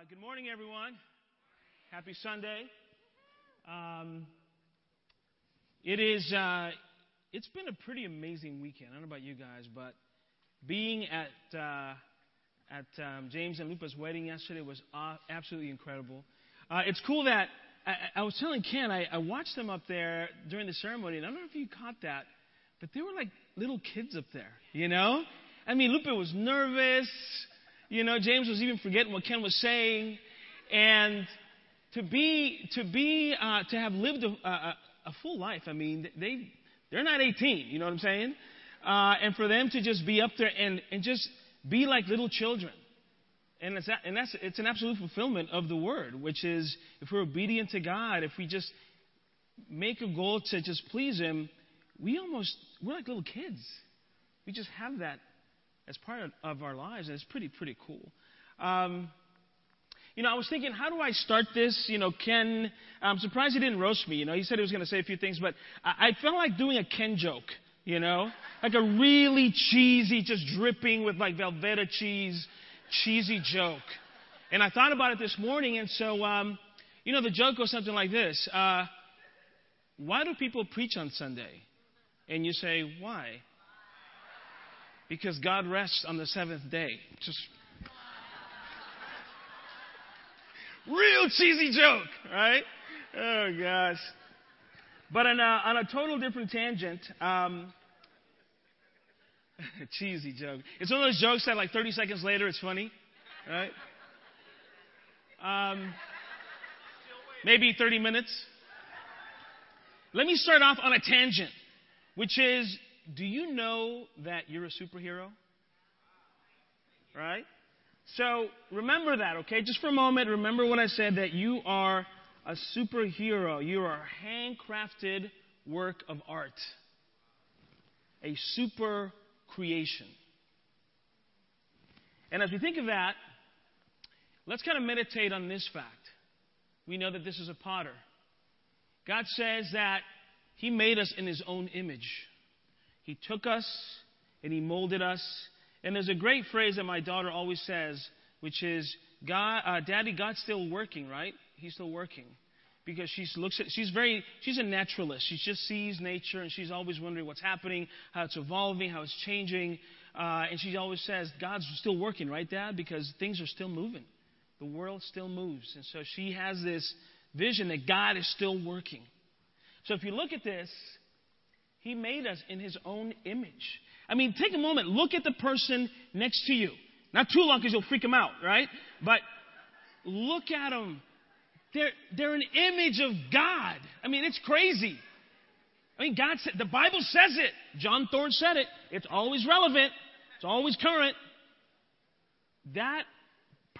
Uh, good morning, everyone. Happy Sunday. Um, it is. Uh, it's been a pretty amazing weekend. I don't know about you guys, but being at uh, at um, James and Lupa's wedding yesterday was uh, absolutely incredible. Uh, it's cool that I, I, was telling Ken I, I watched them up there during the ceremony, and I don't know if you caught that, but they were like little kids up there. You know, I mean, Lupa was nervous. You know, James was even forgetting what Ken was saying. And to be, to be, uh, to have lived a, a, a, full life, I mean, they, they're not 18, you know what I'm saying? Uh, and for them to just be up there and, and just be like little children. And, it's, and that's, it's an absolute fulfillment of the word, which is if we're obedient to God, if we just make a goal to just please Him, we almost, we're like little kids. We just have that as part of our lives, and it's pretty, pretty cool. Um, you know, I was thinking, how do I start this? You know, Ken, I'm surprised he didn't roast me. You know, he said he was going to say a few things, but I, I felt like doing a Ken joke, you know? Like a really cheesy, just dripping with like Velveeta cheese, cheesy joke. And I thought about it this morning, and so, um, you know, the joke goes something like this uh, Why do people preach on Sunday? And you say, why? Because God rests on the seventh day. Just real cheesy joke, right? Oh gosh. But on a, on a total different tangent, um, cheesy joke. It's one of those jokes that like 30 seconds later it's funny, right? Um, maybe 30 minutes. Let me start off on a tangent, which is do you know that you're a superhero? Right? So remember that, okay? Just for a moment, remember what I said that you are a superhero. You are a handcrafted work of art, a super creation. And as we think of that, let's kind of meditate on this fact. We know that this is a potter. God says that He made us in His own image. He took us and He molded us. And there's a great phrase that my daughter always says, which is, God, uh, Daddy, God's still working, right? He's still working. Because she looks at, she's very, she's a naturalist. She just sees nature and she's always wondering what's happening, how it's evolving, how it's changing. Uh, and she always says, God's still working, right, Dad? Because things are still moving. The world still moves. And so she has this vision that God is still working. So if you look at this, he made us in His own image. I mean, take a moment, look at the person next to you. Not too long because you'll freak them out, right? But look at them. They're, they're an image of God. I mean, it's crazy. I mean, God said, the Bible says it. John Thorne said it. It's always relevant, it's always current. That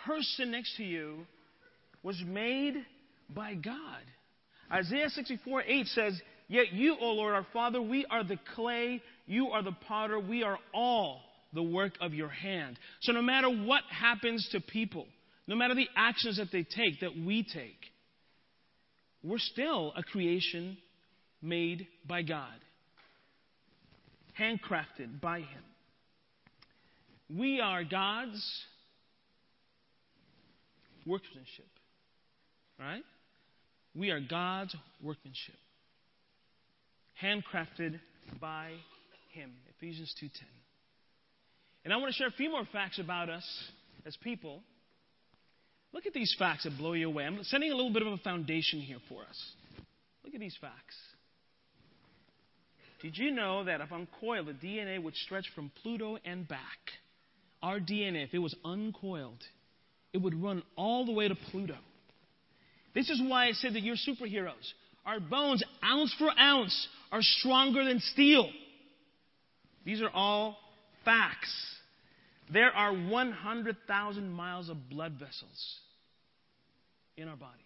person next to you was made by God. Isaiah 64 8 says, Yet you, O Lord, our Father, we are the clay, you are the potter, we are all the work of your hand. So no matter what happens to people, no matter the actions that they take, that we take, we're still a creation made by God, handcrafted by Him. We are God's workmanship, right? We are God's workmanship handcrafted by him. Ephesians 2:10. And I want to share a few more facts about us as people. Look at these facts that blow you away. I'm setting a little bit of a foundation here for us. Look at these facts. Did you know that if uncoiled, the DNA would stretch from Pluto and back? Our DNA, if it was uncoiled, it would run all the way to Pluto. This is why I said that you're superheroes. Our bones, ounce for ounce, are stronger than steel. These are all facts. There are 100,000 miles of blood vessels in our bodies.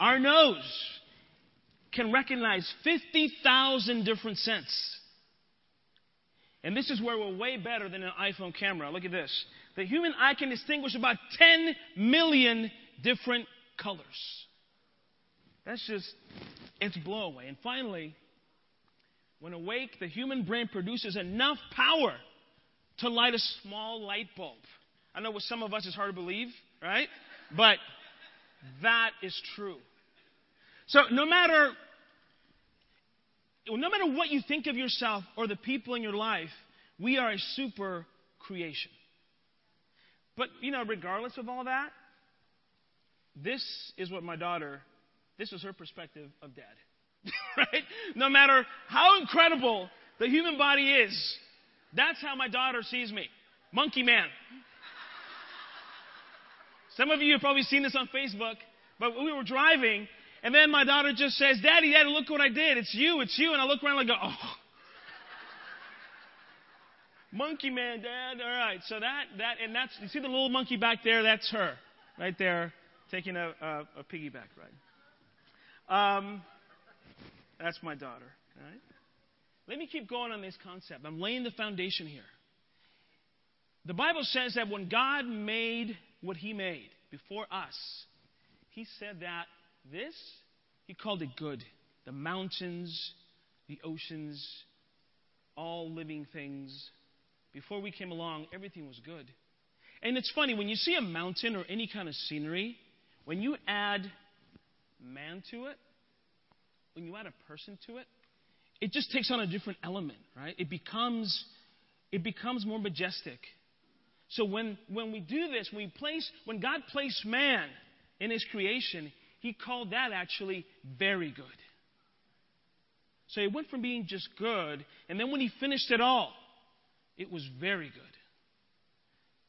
Our nose can recognize 50,000 different scents. And this is where we're way better than an iPhone camera. Look at this. The human eye can distinguish about 10 million different colors. That's just it's blow away. And finally, when awake, the human brain produces enough power to light a small light bulb. I know with some of us it's hard to believe, right? But that is true. So no matter no matter what you think of yourself or the people in your life, we are a super creation. But you know, regardless of all that, this is what my daughter, this is her perspective of dad. right? No matter how incredible the human body is, that's how my daughter sees me. Monkey man. Some of you have probably seen this on Facebook, but we were driving, and then my daughter just says, Daddy, Daddy, look what I did. It's you, it's you. And I look around and I go, oh. Monkey man, Dad. All right. So that, that, and that's, you see the little monkey back there? That's her. Right there, taking a, a, a piggyback ride. Um, that's my daughter. Let me keep going on this concept. I'm laying the foundation here. The Bible says that when God made what He made before us, He said that this, He called it good. The mountains, the oceans, all living things. Before we came along, everything was good. And it's funny, when you see a mountain or any kind of scenery, when you add man to it, when you add a person to it, it just takes on a different element, right? It becomes, it becomes more majestic. So when, when we do this, we place, when God placed man in his creation, he called that actually very good. So it went from being just good, and then when he finished it all, it was very good.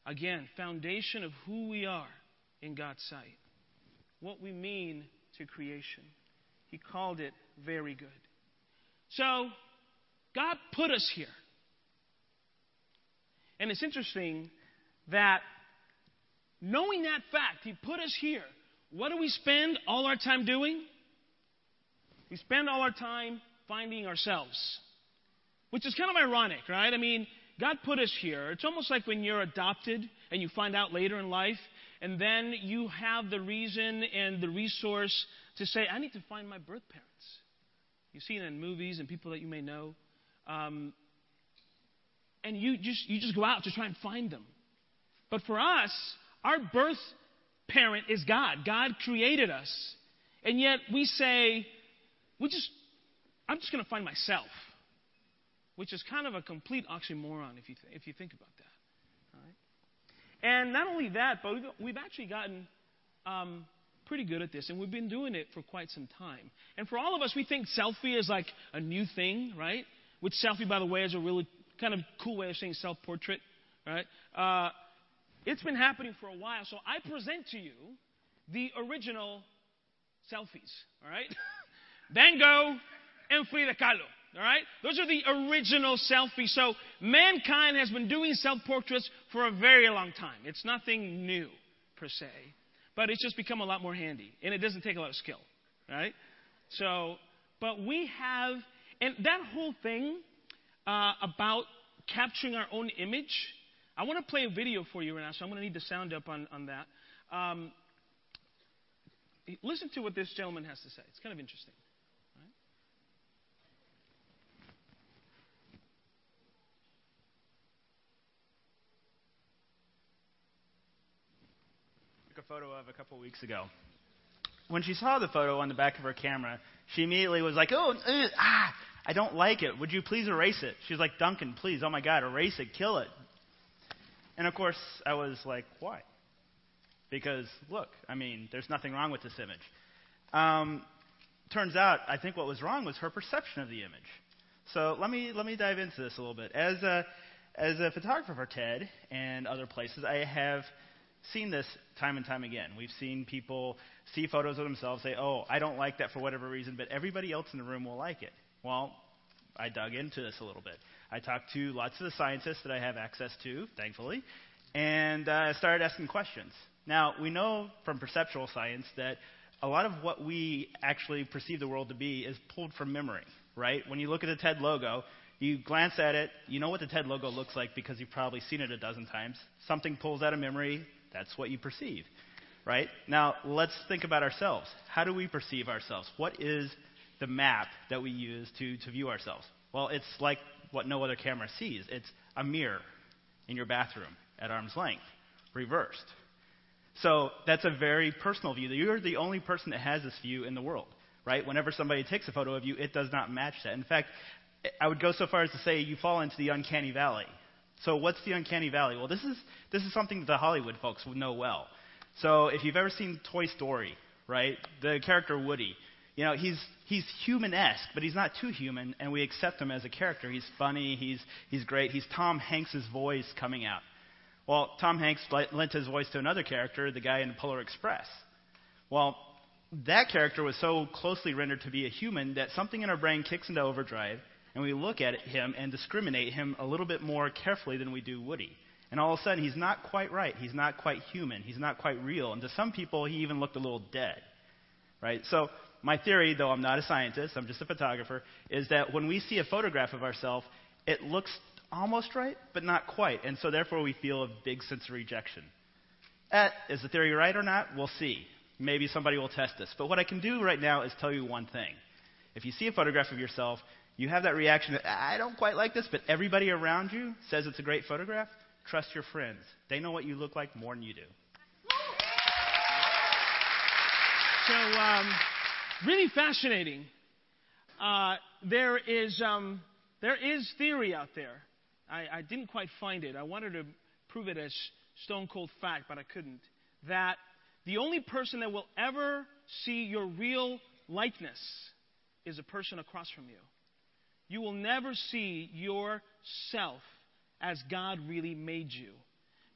Again, foundation of who we are in God's sight. What we mean to creation. He called it very good. So, God put us here. And it's interesting that knowing that fact, He put us here, what do we spend all our time doing? We spend all our time finding ourselves, which is kind of ironic, right? I mean, God put us here. It's almost like when you're adopted and you find out later in life, and then you have the reason and the resource to say, I need to find my birth parents. You see it in movies and people that you may know. Um, and you just, you just go out to try and find them. But for us, our birth parent is God. God created us. And yet we say, we just, I'm just going to find myself. Which is kind of a complete oxymoron if you, th- if you think about that. And not only that, but we've, actually gotten um, pretty good at this, and we've been doing it for quite some time. And for all of us, we think selfie is like a new thing, right? Which selfie, by the way, is a really kind of cool way of saying self portrait, right? Uh, it's been happening for a while. So I present to you the original selfies, all right? Van Gogh and Frida Kahlo. All right? Those are the original selfies. So mankind has been doing self portraits for a very long time. It's nothing new, per se. But it's just become a lot more handy. And it doesn't take a lot of skill. Right? So, but we have, and that whole thing uh, about capturing our own image I want to play a video for you right now, so I'm going to need the sound up on, on that. Um, listen to what this gentleman has to say. It's kind of interesting. Took a photo of a couple weeks ago. When she saw the photo on the back of her camera, she immediately was like, "Oh, uh, ah, I don't like it. Would you please erase it?" She's like, "Duncan, please, oh my God, erase it, kill it, and of course, I was like, why? Because, look, I mean, there's nothing wrong with this image. Um, turns out, I think what was wrong was her perception of the image. So let me, let me dive into this a little bit. As a, as a photographer for TED and other places, I have seen this time and time again. We've seen people see photos of themselves, say, oh, I don't like that for whatever reason, but everybody else in the room will like it. Well, I dug into this a little bit. I talked to lots of the scientists that I have access to, thankfully, and uh, started asking questions. Now, we know from perceptual science that a lot of what we actually perceive the world to be is pulled from memory, right? When you look at the TED logo, you glance at it, you know what the TED logo looks like because you've probably seen it a dozen times. Something pulls out of memory, that's what you perceive, right? Now, let's think about ourselves. How do we perceive ourselves? What is the map that we use to, to view ourselves? Well, it's like what no other camera sees it's a mirror in your bathroom at arm's length. reversed. So that's a very personal view. You're the only person that has this view in the world, right? Whenever somebody takes a photo of you, it does not match that. In fact, I would go so far as to say you fall into the uncanny valley. So what's the uncanny valley? Well, this is this is something that the Hollywood folks would know well. So if you've ever seen Toy Story, right? The character Woody, you know, he's he's human-esque, but he's not too human, and we accept him as a character. He's funny, he's he's great. He's Tom Hanks's voice coming out. Well, Tom Hanks lent his voice to another character, the guy in Polar Express. Well, that character was so closely rendered to be a human that something in our brain kicks into overdrive, and we look at him and discriminate him a little bit more carefully than we do Woody. And all of a sudden, he's not quite right. He's not quite human. He's not quite real. And to some people, he even looked a little dead. Right? So, my theory, though I'm not a scientist, I'm just a photographer, is that when we see a photograph of ourselves, it looks almost right, but not quite. And so, therefore, we feel a big sense of rejection. Is the theory right or not? We'll see. Maybe somebody will test this. But what I can do right now is tell you one thing. If you see a photograph of yourself, you have that reaction that, I don't quite like this, but everybody around you says it's a great photograph, trust your friends. They know what you look like more than you do. So, um, really fascinating. Uh, there is um, there is theory out there. I, I didn't quite find it. I wanted to prove it as stone cold fact, but I couldn't. That the only person that will ever see your real likeness is a person across from you. You will never see yourself as God really made you.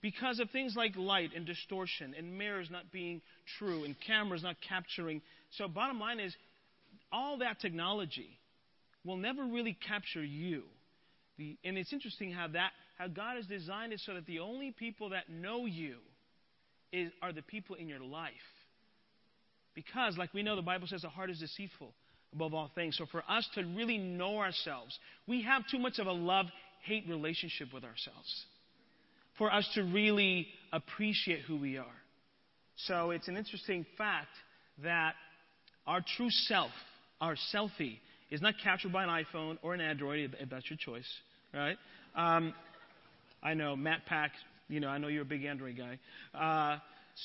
Because of things like light and distortion and mirrors not being true and cameras not capturing. So, bottom line is, all that technology will never really capture you. The, and it's interesting how that how God has designed it so that the only people that know you is, are the people in your life. Because, like we know, the Bible says the heart is deceitful above all things. So, for us to really know ourselves, we have too much of a love hate relationship with ourselves for us to really appreciate who we are. So, it's an interesting fact that our true self, our selfie, is not captured by an iPhone or an Android, if that's your choice, right? Um, I know, Matt Pack, you know, I know you're a big Android guy. Uh,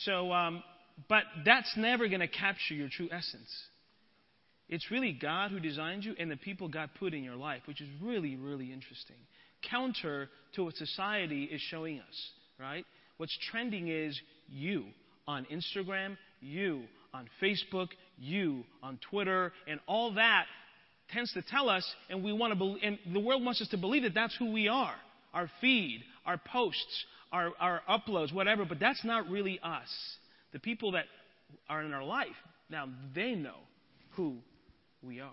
so, um, but that's never going to capture your true essence. It's really God who designed you and the people God put in your life, which is really, really interesting. Counter to what society is showing us, right? What's trending is you on Instagram, you on Facebook, you on Twitter, and all that tends to tell us, and we want to, be, and the world wants us to believe that that's who we are. Our feed, our posts, our, our uploads, whatever, but that's not really us. The people that are in our life, now they know who we are.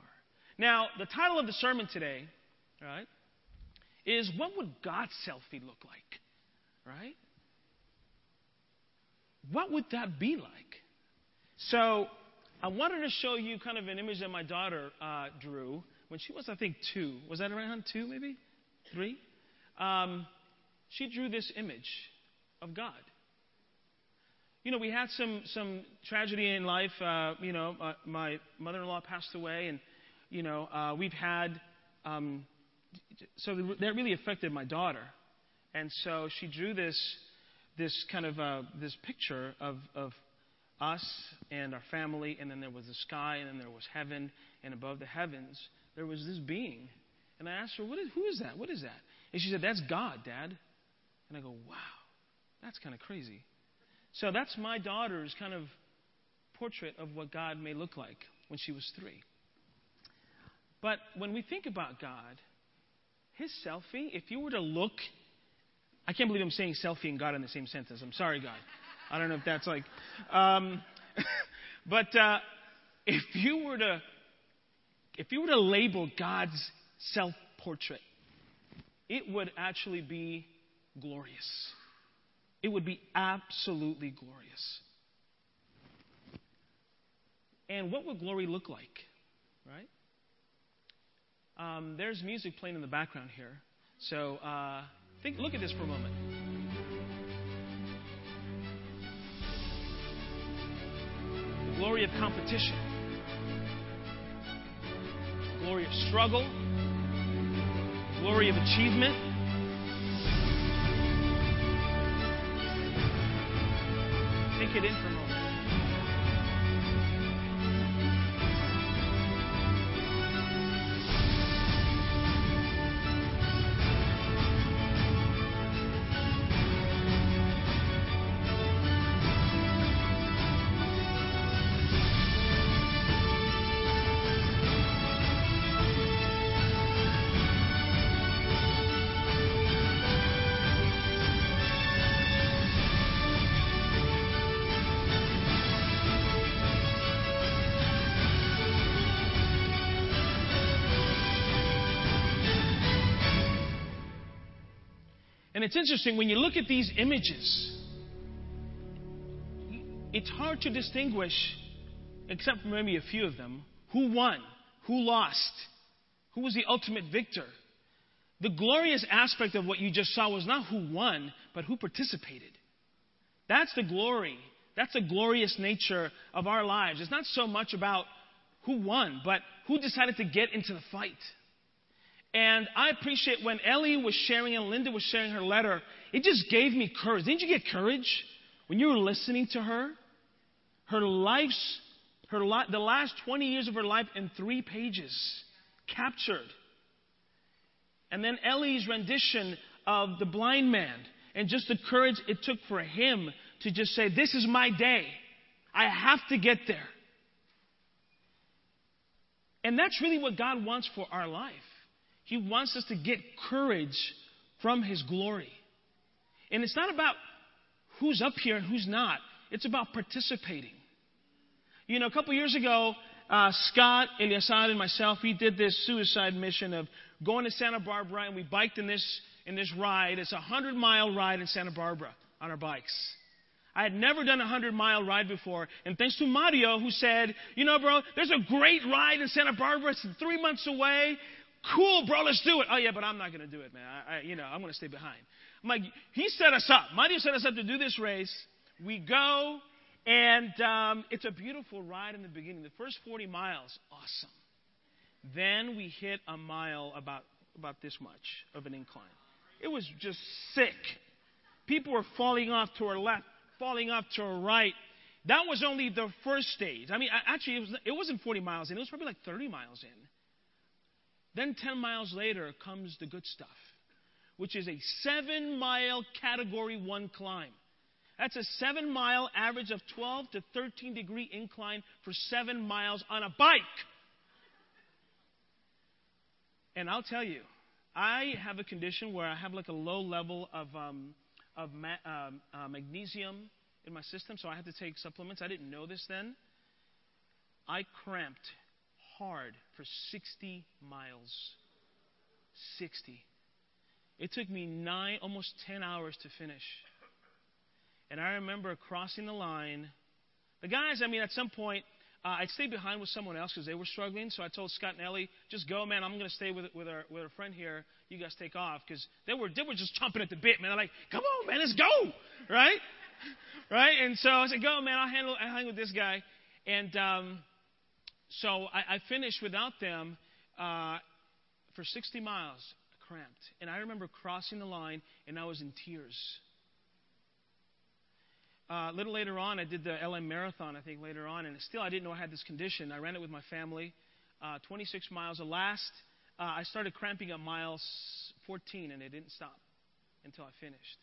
Now, the title of the sermon today, right, is What Would God's selfie look like? Right? What would that be like? So, I wanted to show you kind of an image that my daughter uh, drew when she was, I think, two. Was that around two, maybe? Three? Um, she drew this image of God. You know, we had some some tragedy in life. Uh, you know, uh, my mother-in-law passed away, and you know, uh, we've had. Um, so that really affected my daughter, and so she drew this this kind of uh, this picture of of us and our family, and then there was the sky, and then there was heaven, and above the heavens there was this being. And I asked her, what is, "Who is that? What is that?" And she said, "That's God, Dad." And I go, "Wow, that's kind of crazy." So that's my daughter's kind of portrait of what God may look like when she was three. But when we think about God, his selfie, if you were to look, I can't believe I'm saying selfie and God in the same sentence. I'm sorry, God. I don't know if that's like, um, but uh, if you were to, if you were to label God's self-portrait, it would actually be glorious. It would be absolutely glorious. And what would glory look like? Right? Um, there's music playing in the background here. So uh, think, look at this for a moment. The glory of competition, glory of struggle, glory of achievement it in for a moment. It's interesting when you look at these images, it's hard to distinguish, except for maybe a few of them, who won, who lost, who was the ultimate victor. The glorious aspect of what you just saw was not who won, but who participated. That's the glory. That's the glorious nature of our lives. It's not so much about who won, but who decided to get into the fight. And I appreciate when Ellie was sharing and Linda was sharing her letter, it just gave me courage. Didn't you get courage when you were listening to her? Her life's, her li- the last 20 years of her life in three pages, captured. And then Ellie's rendition of the blind man and just the courage it took for him to just say, This is my day. I have to get there. And that's really what God wants for our life. He wants us to get courage from His glory. And it's not about who's up here and who's not, it's about participating. You know, a couple years ago, uh, Scott, Eliasad, and myself, we did this suicide mission of going to Santa Barbara, and we biked in this, in this ride. It's a 100 mile ride in Santa Barbara on our bikes. I had never done a 100 mile ride before. And thanks to Mario, who said, You know, bro, there's a great ride in Santa Barbara. It's three months away. Cool, bro, let's do it. Oh, yeah, but I'm not going to do it, man. I, I, you know, I'm going to stay behind. I'm like, he set us up. Mario set us up to do this race. We go, and um, it's a beautiful ride in the beginning. The first 40 miles, awesome. Then we hit a mile about, about this much of an incline. It was just sick. People were falling off to our left, falling off to our right. That was only the first stage. I mean, actually, it, was, it wasn't 40 miles in, it was probably like 30 miles in. Then 10 miles later comes the good stuff, which is a seven mile category one climb. That's a seven mile average of 12 to 13 degree incline for seven miles on a bike. And I'll tell you, I have a condition where I have like a low level of, um, of ma- um, uh, magnesium in my system, so I had to take supplements. I didn't know this then. I cramped hard for 60 miles. 60. It took me nine, almost 10 hours to finish. And I remember crossing the line. The guys, I mean, at some point, uh, I'd stay behind with someone else because they were struggling. So I told Scott and Ellie, just go, man. I'm going to stay with, with, our, with our friend here. You guys take off because they were, they were just chomping at the bit, man. They're like, come on, man, let's go. Right? right? And so I said, go, man. I'll handle, I'll hang with this guy. And, um, so I, I finished without them uh, for 60 miles, cramped. And I remember crossing the line, and I was in tears. Uh, a little later on, I did the LA Marathon, I think, later on, and still I didn't know I had this condition. I ran it with my family, uh, 26 miles. The last, uh, I started cramping at miles 14, and it didn't stop until I finished.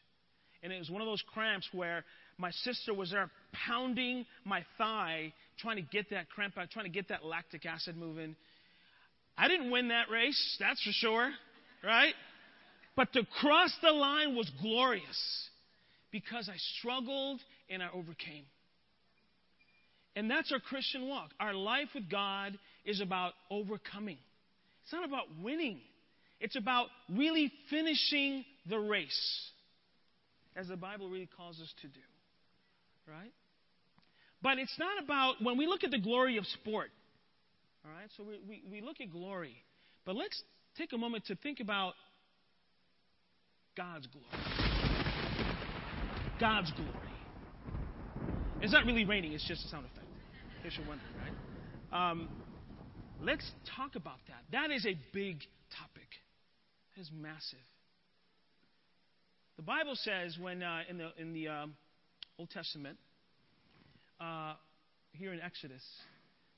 And it was one of those cramps where my sister was there pounding my thigh, trying to get that cramp out, trying to get that lactic acid moving. I didn't win that race, that's for sure, right? But to cross the line was glorious because I struggled and I overcame. And that's our Christian walk. Our life with God is about overcoming. It's not about winning. It's about really finishing the race, as the Bible really calls us to do. Right? But it's not about, when we look at the glory of sport, all right, so we, we, we look at glory, but let's take a moment to think about God's glory. God's glory. It's not really raining, it's just a sound effect. In case you're wondering, right? Um, let's talk about that. That is a big topic. It is massive. The Bible says when uh, in the in the um, Old Testament, uh, here in Exodus.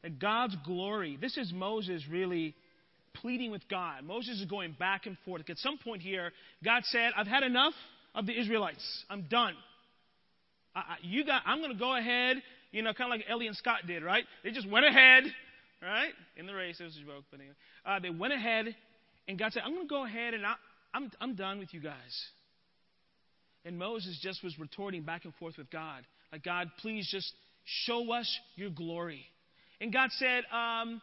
That God's glory, this is Moses really pleading with God. Moses is going back and forth. At some point here, God said, I've had enough of the Israelites. I'm done. I, I, you got, I'm going to go ahead, you know, kind of like Ellie and Scott did, right? They just went ahead, right? In the race, it was a joke, but anyway. Uh, they went ahead, and God said, I'm going to go ahead and I, I'm, I'm done with you guys. And Moses just was retorting back and forth with God. Like, God, please just show us your glory. And God said, um,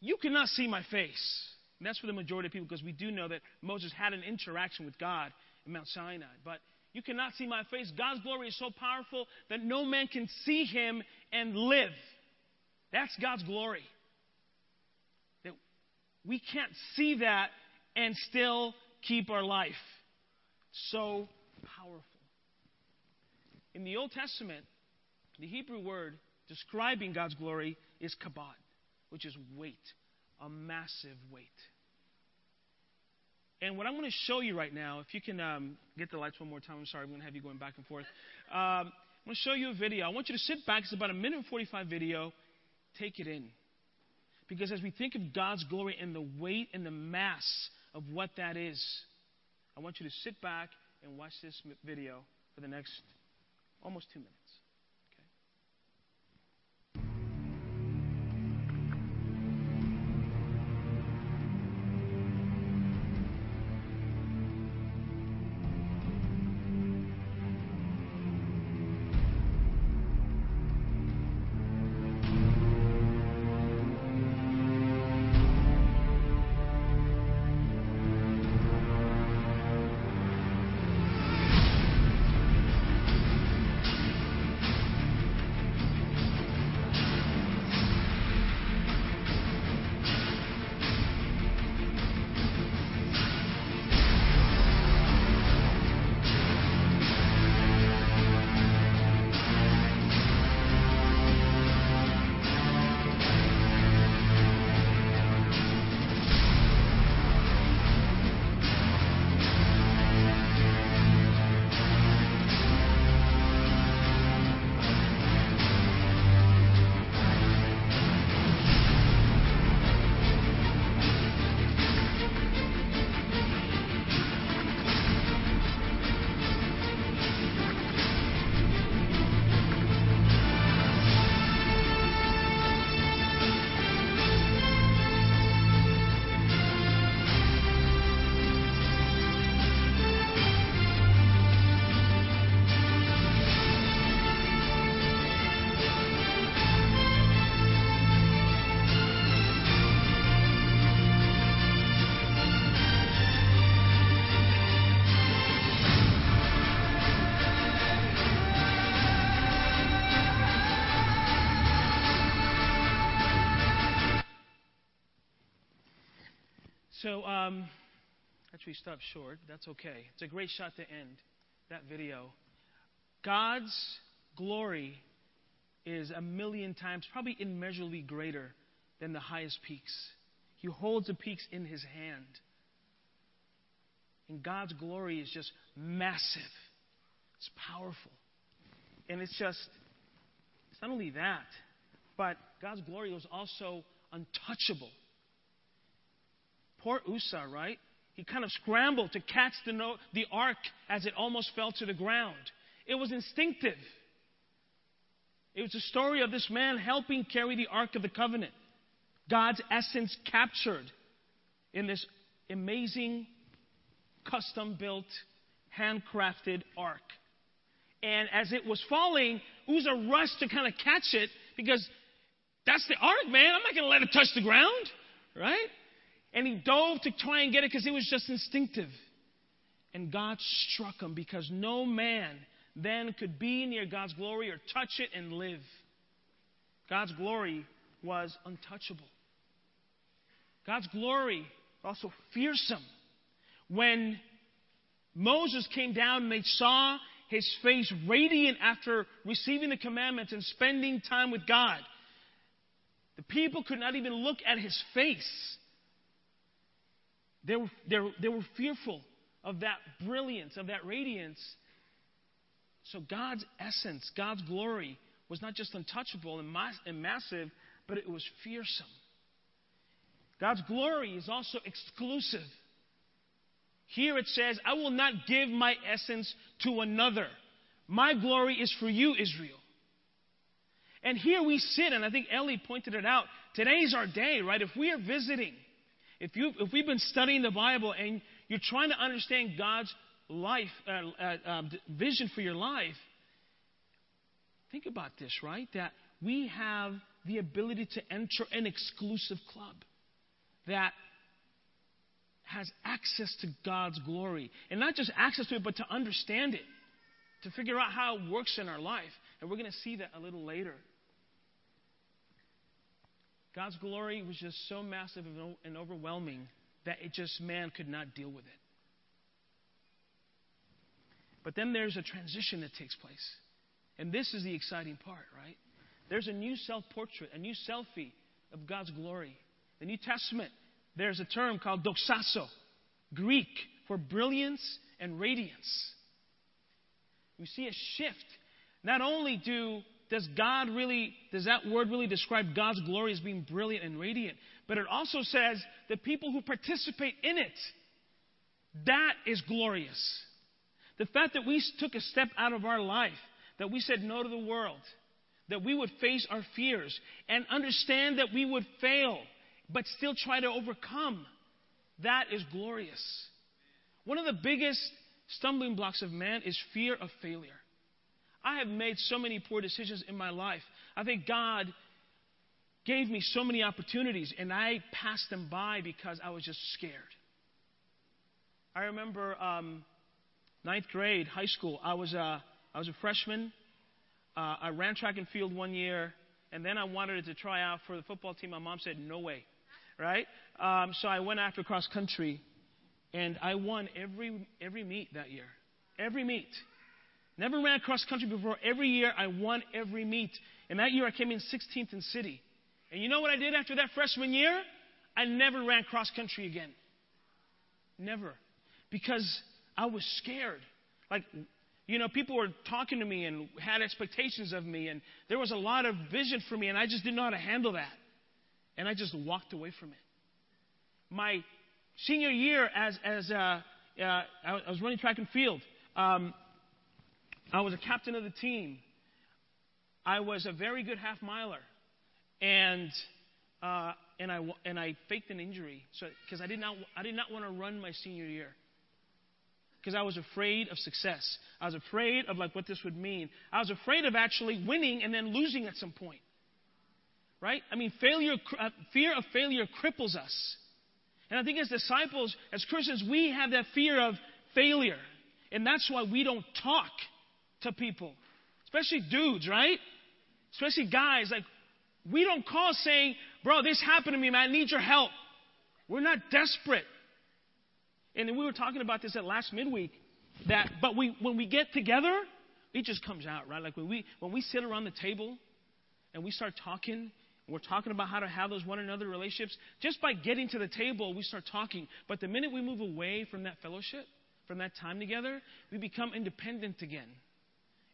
You cannot see my face. And that's for the majority of people because we do know that Moses had an interaction with God in Mount Sinai. But you cannot see my face. God's glory is so powerful that no man can see him and live. That's God's glory. That we can't see that and still keep our life. So powerful. In the Old Testament, the Hebrew word describing God's glory is kabod, which is weight, a massive weight. And what I'm going to show you right now, if you can um, get the lights one more time, I'm sorry, I'm going to have you going back and forth. Um, I'm going to show you a video. I want you to sit back. It's about a minute and 45 video. Take it in. Because as we think of God's glory and the weight and the mass of what that is, I want you to sit back and watch this video for the next almost two minutes. So, um, actually, stop short. That's okay. It's a great shot to end that video. God's glory is a million times, probably immeasurably greater than the highest peaks. He holds the peaks in his hand. And God's glory is just massive, it's powerful. And it's just, it's not only that, but God's glory was also untouchable poor Uzzah, right? He kind of scrambled to catch the, no- the ark as it almost fell to the ground. It was instinctive. It was a story of this man helping carry the Ark of the Covenant. God's essence captured in this amazing, custom built, handcrafted ark. And as it was falling, Uzzah rushed to kind of catch it because that's the ark, man. I'm not going to let it touch the ground, right? And he dove to try and get it because it was just instinctive. And God struck him because no man then could be near God's glory or touch it and live. God's glory was untouchable. God's glory also fearsome. When Moses came down and they saw his face radiant after receiving the commandments and spending time with God, the people could not even look at his face. They were, they, were, they were fearful of that brilliance, of that radiance. So God's essence, God's glory was not just untouchable and, and massive, but it was fearsome. God's glory is also exclusive. Here it says, I will not give my essence to another. My glory is for you, Israel. And here we sit, and I think Ellie pointed it out. Today's our day, right? If we are visiting, if, you if we've been studying the Bible and you're trying to understand God's life, uh, uh, uh, vision for your life, think about this, right? That we have the ability to enter an exclusive club that has access to God's glory. And not just access to it, but to understand it, to figure out how it works in our life. And we're going to see that a little later. God's glory was just so massive and overwhelming that it just, man could not deal with it. But then there's a transition that takes place. And this is the exciting part, right? There's a new self portrait, a new selfie of God's glory. The New Testament, there's a term called doxazo, Greek for brilliance and radiance. We see a shift. Not only do does God really does that word really describe God's glory as being brilliant and radiant, but it also says the people who participate in it that is glorious. The fact that we took a step out of our life, that we said no to the world, that we would face our fears and understand that we would fail, but still try to overcome, that is glorious. One of the biggest stumbling blocks of man is fear of failure. I have made so many poor decisions in my life. I think God gave me so many opportunities, and I passed them by because I was just scared. I remember um, ninth grade, high school. I was a, I was a freshman. Uh, I ran track and field one year, and then I wanted to try out for the football team. My mom said, "No way," right? Um, so I went after cross country, and I won every every meet that year, every meet. Never ran cross country before. Every year I won every meet, and that year I came in 16th in city. And you know what I did after that freshman year? I never ran cross country again. Never, because I was scared. Like, you know, people were talking to me and had expectations of me, and there was a lot of vision for me, and I just didn't know how to handle that. And I just walked away from it. My senior year, as, as uh, uh, I was running track and field, um, I was a captain of the team. I was a very good half miler, and uh, and I and I faked an injury so because I did not I did not want to run my senior year because I was afraid of success. I was afraid of like what this would mean. I was afraid of actually winning and then losing at some point. Right? I mean, failure, uh, fear of failure cripples us. And I think as disciples, as Christians, we have that fear of failure. And that's why we don't talk to people, especially dudes, right? Especially guys. Like, we don't call saying, bro, this happened to me, man, I need your help. We're not desperate. And we were talking about this at last midweek. That, but we, when we get together, it just comes out, right? Like when we, when we sit around the table and we start talking, we're talking about how to have those one another relationships. Just by getting to the table, we start talking. But the minute we move away from that fellowship, from that time together, we become independent again.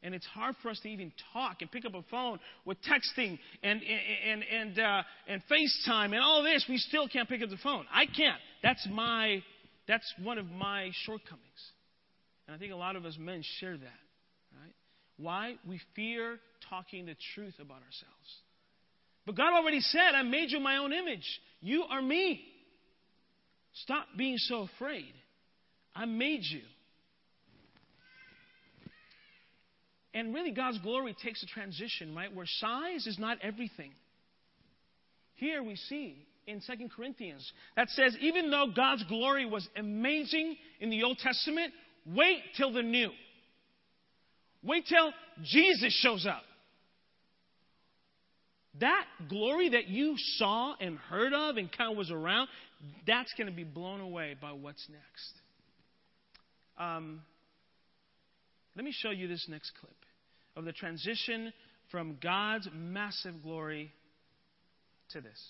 And it's hard for us to even talk and pick up a phone with texting and, and, and, uh, and FaceTime and all this. We still can't pick up the phone. I can't. That's my that's one of my shortcomings. And I think a lot of us men share that. Right? Why? We fear talking the truth about ourselves. But God already said, I made you my own image. You are me. Stop being so afraid. I made you. And really, God's glory takes a transition, right? Where size is not everything. Here we see in 2 Corinthians that says, even though God's glory was amazing in the Old Testament, wait till the new. Wait till Jesus shows up. That glory that you saw and heard of and kind of was around, that's going to be blown away by what's next. Um, let me show you this next clip of the transition from God's massive glory to this.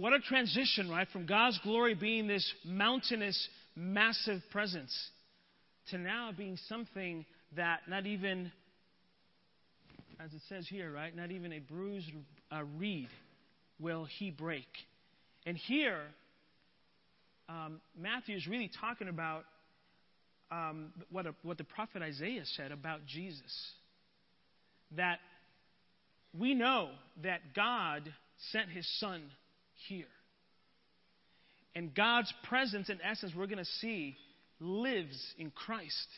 What a transition, right? From God's glory being this mountainous, massive presence to now being something that not even, as it says here, right? Not even a bruised uh, reed will he break. And here, um, Matthew is really talking about um, what, a, what the prophet Isaiah said about Jesus. That we know that God sent his son here. And God's presence, in essence, we're going to see, lives in Christ.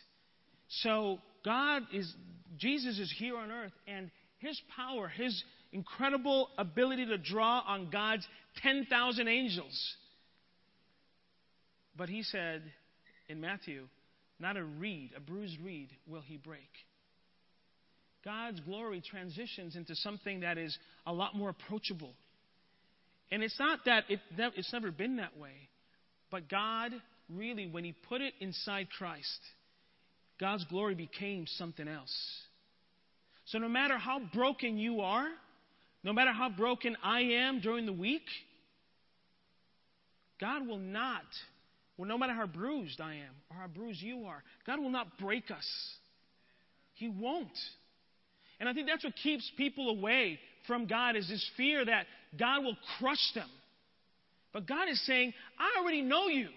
So God is, Jesus is here on earth, and his power, his incredible ability to draw on God's 10,000 angels. But he said in Matthew, not a reed, a bruised reed, will he break. God's glory transitions into something that is a lot more approachable. And it's not that it, it's never been that way, but God really, when He put it inside Christ, God's glory became something else. So no matter how broken you are, no matter how broken I am during the week, God will not, well, no matter how bruised I am or how bruised you are, God will not break us. He won't. And I think that's what keeps people away from God is this fear that God will crush them. But God is saying, I already know you.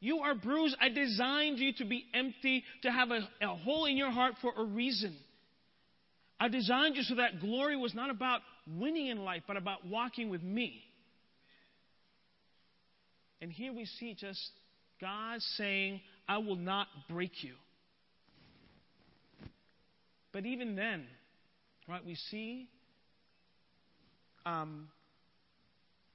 You are bruised. I designed you to be empty, to have a, a hole in your heart for a reason. I designed you so that glory was not about winning in life, but about walking with me. And here we see just God saying, I will not break you. But even then, right, we see um,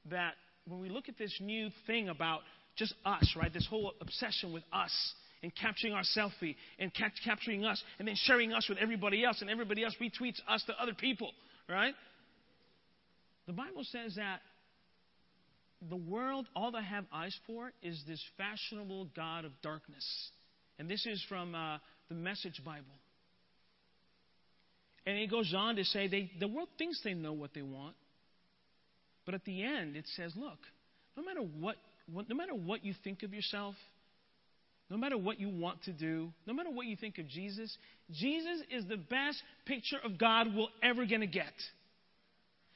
that when we look at this new thing about just us, right, this whole obsession with us and capturing our selfie and ca- capturing us and then sharing us with everybody else and everybody else retweets us to other people, right? The Bible says that the world, all they have eyes for is this fashionable God of darkness. And this is from uh, the Message Bible. And it goes on to say they, the world thinks they know what they want. But at the end, it says, look, no matter what, no matter what you think of yourself, no matter what you want to do, no matter what you think of Jesus, Jesus is the best picture of God we're ever going to get.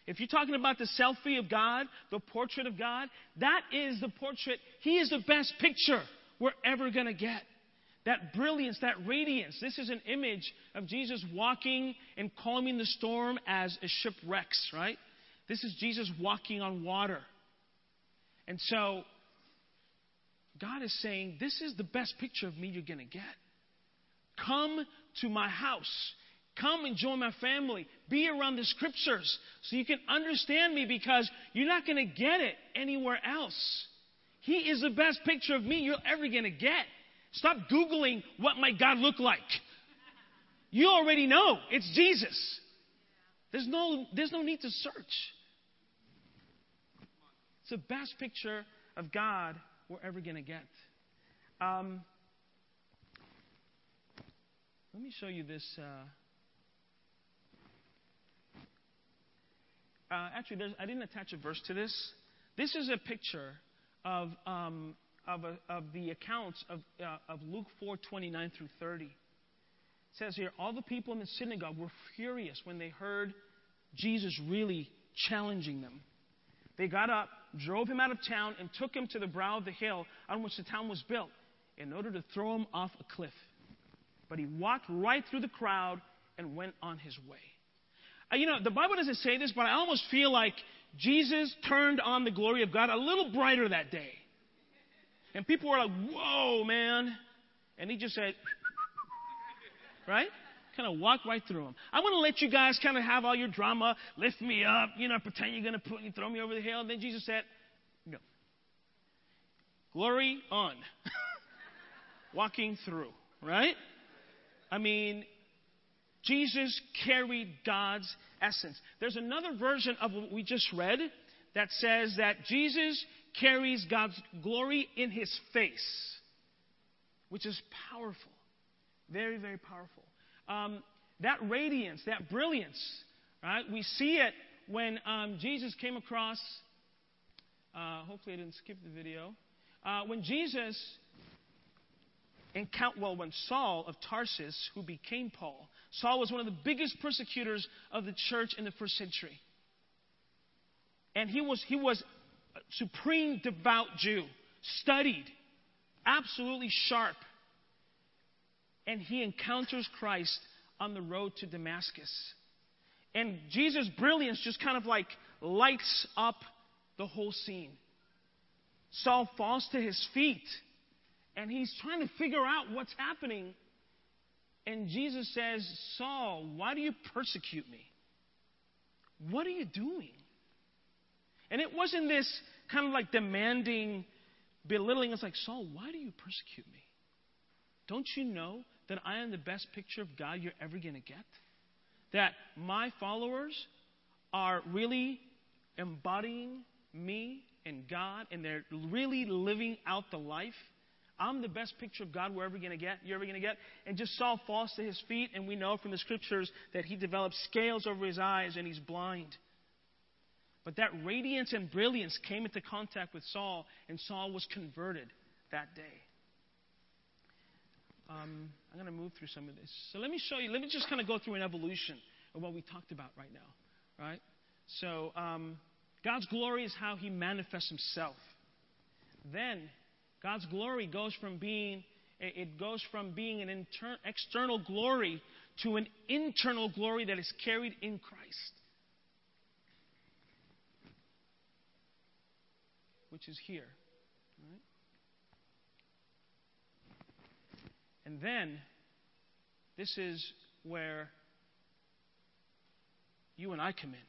If you're talking about the selfie of God, the portrait of God, that is the portrait. He is the best picture we're ever going to get. That brilliance, that radiance. This is an image of Jesus walking and calming the storm as a ship wrecks, right? This is Jesus walking on water. And so God is saying, This is the best picture of me you're going to get. Come to my house. Come and join my family. Be around the scriptures so you can understand me because you're not going to get it anywhere else. He is the best picture of me you're ever going to get. Stop Googling what might God look like. You already know it's Jesus. There's no, there's no need to search. It's the best picture of God we're ever going to get. Um, let me show you this. Uh, uh, actually, I didn't attach a verse to this. This is a picture of, um, of, a, of, the accounts of, uh, of Luke 4 29 through 30. It says here, all the people in the synagogue were furious when they heard Jesus really challenging them. They got up, drove him out of town, and took him to the brow of the hill on which the town was built in order to throw him off a cliff. But he walked right through the crowd and went on his way. Uh, you know, the Bible doesn't say this, but I almost feel like Jesus turned on the glory of God a little brighter that day. And people were like, whoa, man. And he just said, right? Kind of walk right through them. I want to let you guys kind of have all your drama, lift me up, you know, pretend you're going to put me, throw me over the hill. And then Jesus said, "No, glory on, walking through, right? I mean, Jesus carried God's essence. There's another version of what we just read that says that Jesus carries God's glory in his face, which is powerful. Very, very powerful um, that radiance, that brilliance, right? We see it when um, Jesus came across Uh, hopefully, I didn't skip the video. Uh, when Jesus encountered, well, when Saul of Tarsus, who became Paul, Saul was one of the biggest persecutors of the church in the first century. And he was, he was a supreme devout Jew, studied, absolutely sharp. And he encounters Christ on the road to Damascus. And Jesus' brilliance just kind of like lights up the whole scene. Saul falls to his feet and he's trying to figure out what's happening. And Jesus says, Saul, why do you persecute me? What are you doing? And it wasn't this kind of like demanding, belittling. It's like, Saul, why do you persecute me? Don't you know that I am the best picture of God you're ever going to get? That my followers are really embodying me and God, and they're really living out the life. I'm the best picture of God we're ever going to get, you're ever going to get. And just Saul falls to his feet, and we know from the scriptures that he develops scales over his eyes and he's blind. But that radiance and brilliance came into contact with Saul, and Saul was converted that day. Um, I'm going to move through some of this. So let me show you, let me just kind of go through an evolution of what we talked about right now, right? So, um, God's glory is how He manifests Himself. Then, God's glory goes from being it goes from being an inter- external glory to an internal glory that is carried in Christ. Which is here. And then, this is where you and I come in.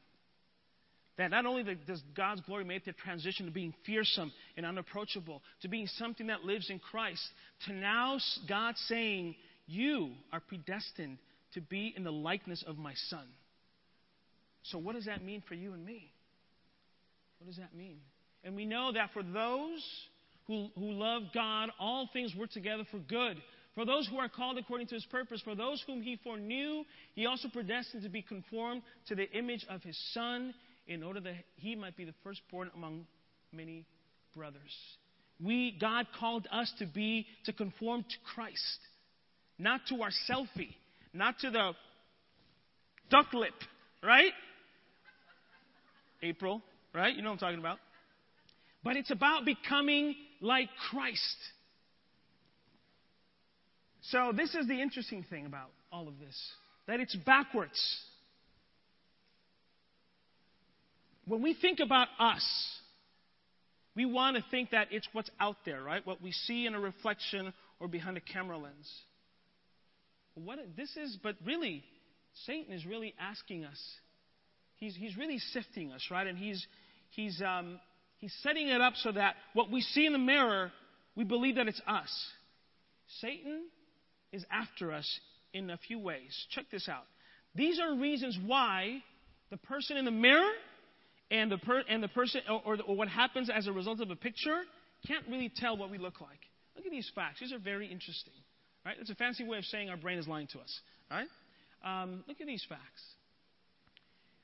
That not only does God's glory make the transition to being fearsome and unapproachable, to being something that lives in Christ, to now God saying, You are predestined to be in the likeness of my Son. So, what does that mean for you and me? What does that mean? And we know that for those who, who love God, all things work together for good. For those who are called according to his purpose, for those whom he foreknew, he also predestined to be conformed to the image of his Son in order that he might be the firstborn among many brothers. We, God called us to be, to conform to Christ, not to our selfie, not to the duck lip, right? April, right? You know what I'm talking about. But it's about becoming like Christ. So, this is the interesting thing about all of this that it's backwards. When we think about us, we want to think that it's what's out there, right? What we see in a reflection or behind a camera lens. What this is, but really, Satan is really asking us. He's, he's really sifting us, right? And he's, he's, um, he's setting it up so that what we see in the mirror, we believe that it's us. Satan is after us in a few ways. Check this out. These are reasons why the person in the mirror and the, per, and the person, or, or, or what happens as a result of a picture, can't really tell what we look like. Look at these facts. These are very interesting. Right? It's a fancy way of saying our brain is lying to us. Right? Um, look at these facts.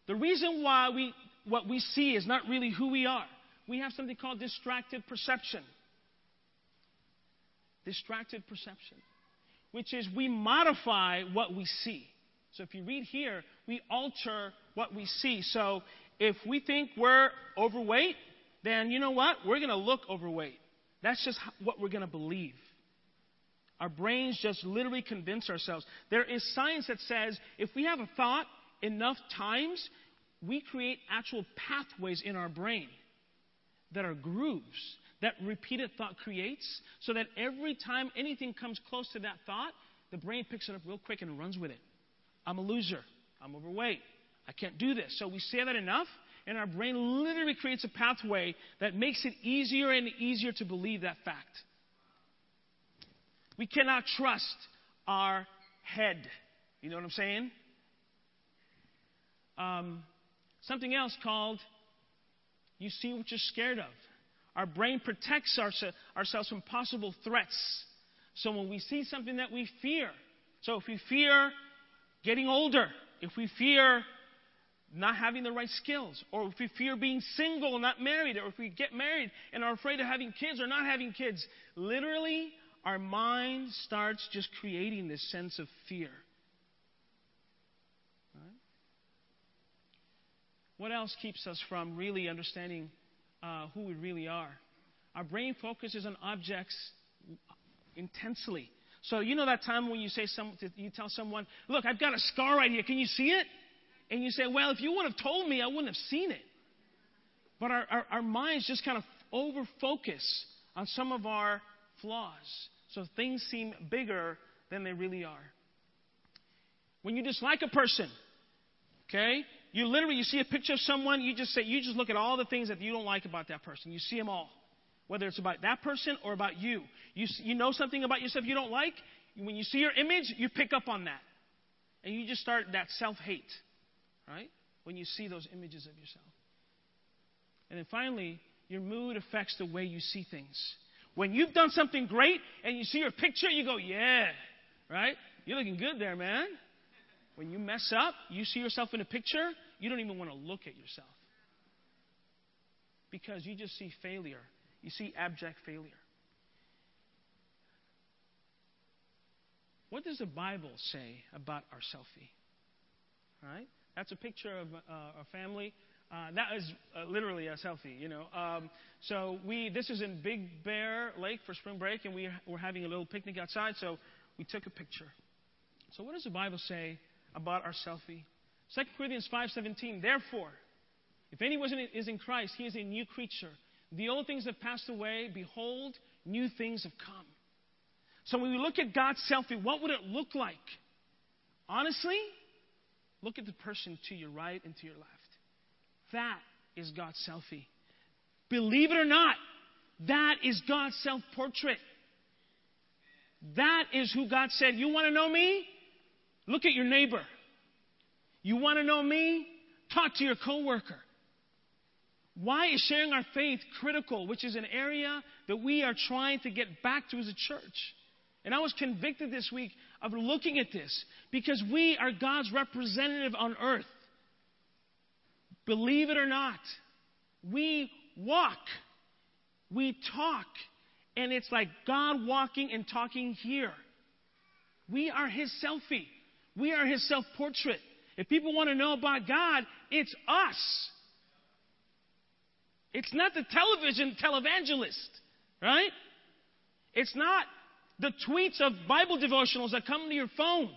The reason why we, what we see is not really who we are. We have something called distracted perception. Distracted perception, which is we modify what we see. So if you read here, we alter what we see. So if we think we're overweight, then you know what? We're going to look overweight. That's just what we're going to believe. Our brains just literally convince ourselves. There is science that says if we have a thought enough times, we create actual pathways in our brain that are grooves that repeated thought creates, so that every time anything comes close to that thought, the brain picks it up real quick and runs with it. I'm a loser. I'm overweight. I can't do this. So we say that enough, and our brain literally creates a pathway that makes it easier and easier to believe that fact. We cannot trust our head. You know what I'm saying? Um, something else called you see what you're scared of. Our brain protects our, ourselves from possible threats. So when we see something that we fear, so if we fear getting older, if we fear not having the right skills, or if we fear being single and not married, or if we get married and are afraid of having kids or not having kids. Literally, our mind starts just creating this sense of fear. Right? What else keeps us from really understanding uh, who we really are? Our brain focuses on objects intensely. So you know that time when you say some, you tell someone, "Look, I've got a scar right here. Can you see it?" And you say, "Well, if you would have told me, I wouldn't have seen it." But our, our, our minds just kind of over focus on some of our flaws. So things seem bigger than they really are. When you dislike a person, okay, you literally you see a picture of someone, you just say you just look at all the things that you don't like about that person. You see them all whether it's about that person or about you. You, you know something about yourself you don't like, when you see your image, you pick up on that. And you just start that self hate, right? When you see those images of yourself. And then finally, your mood affects the way you see things. When you've done something great and you see your picture, you go, yeah, right? You're looking good there, man. When you mess up, you see yourself in a picture, you don't even want to look at yourself. Because you just see failure you see abject failure. What does the Bible say about our selfie? All right? That's a picture of uh, a family. Uh, that is uh, literally a selfie, you know. Um, so we, this is in Big Bear Lake for spring break, and we were having a little picnic outside. So we took a picture. So what does the Bible say about our selfie? 2 Corinthians 5:17. Therefore, if anyone is in Christ, he is a new creature. The old things have passed away. Behold, new things have come. So when we look at God's selfie, what would it look like? Honestly, look at the person to your right and to your left. That is God's selfie. Believe it or not, that is God's self portrait. That is who God said, You want to know me? Look at your neighbor. You want to know me? Talk to your coworker. Why is sharing our faith critical, which is an area that we are trying to get back to as a church? And I was convicted this week of looking at this because we are God's representative on earth. Believe it or not, we walk, we talk, and it's like God walking and talking here. We are His selfie, we are His self portrait. If people want to know about God, it's us. It's not the television televangelist, right? It's not the tweets of Bible devotionals that come to your phone.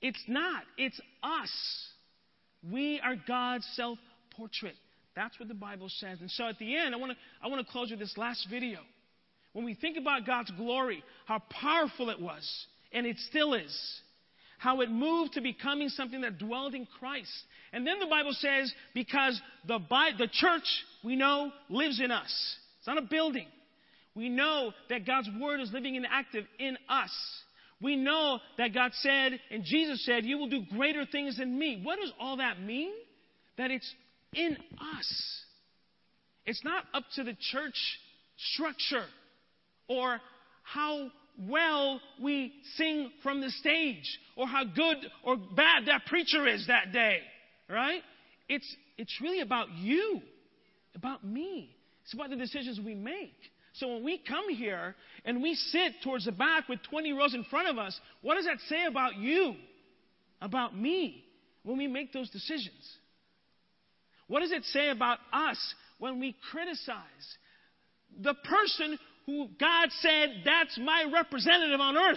It's not. It's us. We are God's self portrait. That's what the Bible says. And so at the end, I want to I want to close with this last video. When we think about God's glory, how powerful it was, and it still is how it moved to becoming something that dwelled in Christ. And then the Bible says, because the, the church, we know, lives in us. It's not a building. We know that God's word is living and active in us. We know that God said, and Jesus said, You will do greater things than me. What does all that mean? That it's in us. It's not up to the church structure or how well we sing from the stage or how good or bad that preacher is that day, right? It's, it's really about you, about me. It's about the decisions we make. So when we come here and we sit towards the back with 20 rows in front of us, what does that say about you, about me, when we make those decisions? What does it say about us when we criticize the person who God said, that's my representative on earth.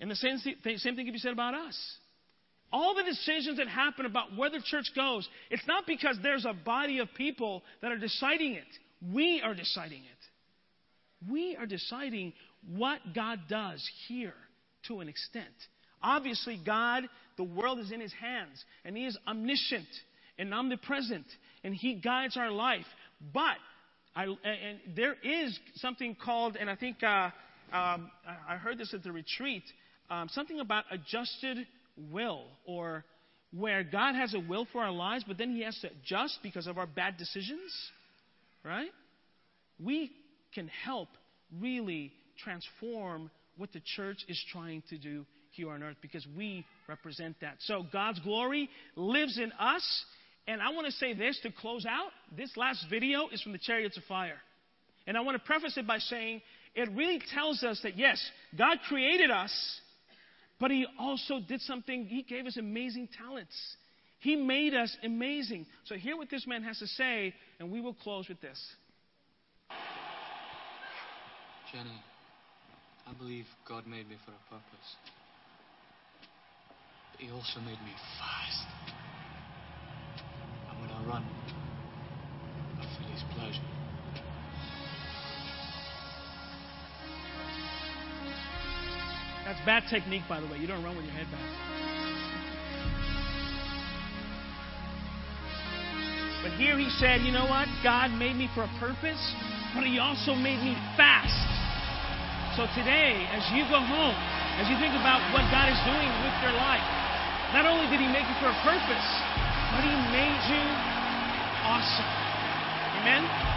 And the same, same thing can be said about us. All the decisions that happen about where the church goes, it's not because there's a body of people that are deciding it. We are deciding it. We are deciding what God does here to an extent. Obviously, God, the world is in His hands, and He is omniscient and omnipresent, and He guides our life. But I, and there is something called, and I think uh, um, I heard this at the retreat, um, something about adjusted will, or where God has a will for our lives, but then He has to adjust because of our bad decisions, right? We can help really transform what the church is trying to do here on earth because we represent that. So God's glory lives in us. And I want to say this to close out. This last video is from the Chariots of Fire. And I want to preface it by saying it really tells us that yes, God created us, but He also did something. He gave us amazing talents. He made us amazing. So hear what this man has to say, and we will close with this. Jenny, I believe God made me for a purpose. But He also made me fast. Run, I feel His pleasure. That's bad technique, by the way. You don't run with your head back. But here he said, you know what? God made me for a purpose, but he also made me fast. So today, as you go home, as you think about what God is doing with your life, not only did he make you for a purpose, but he made you awesome. Amen?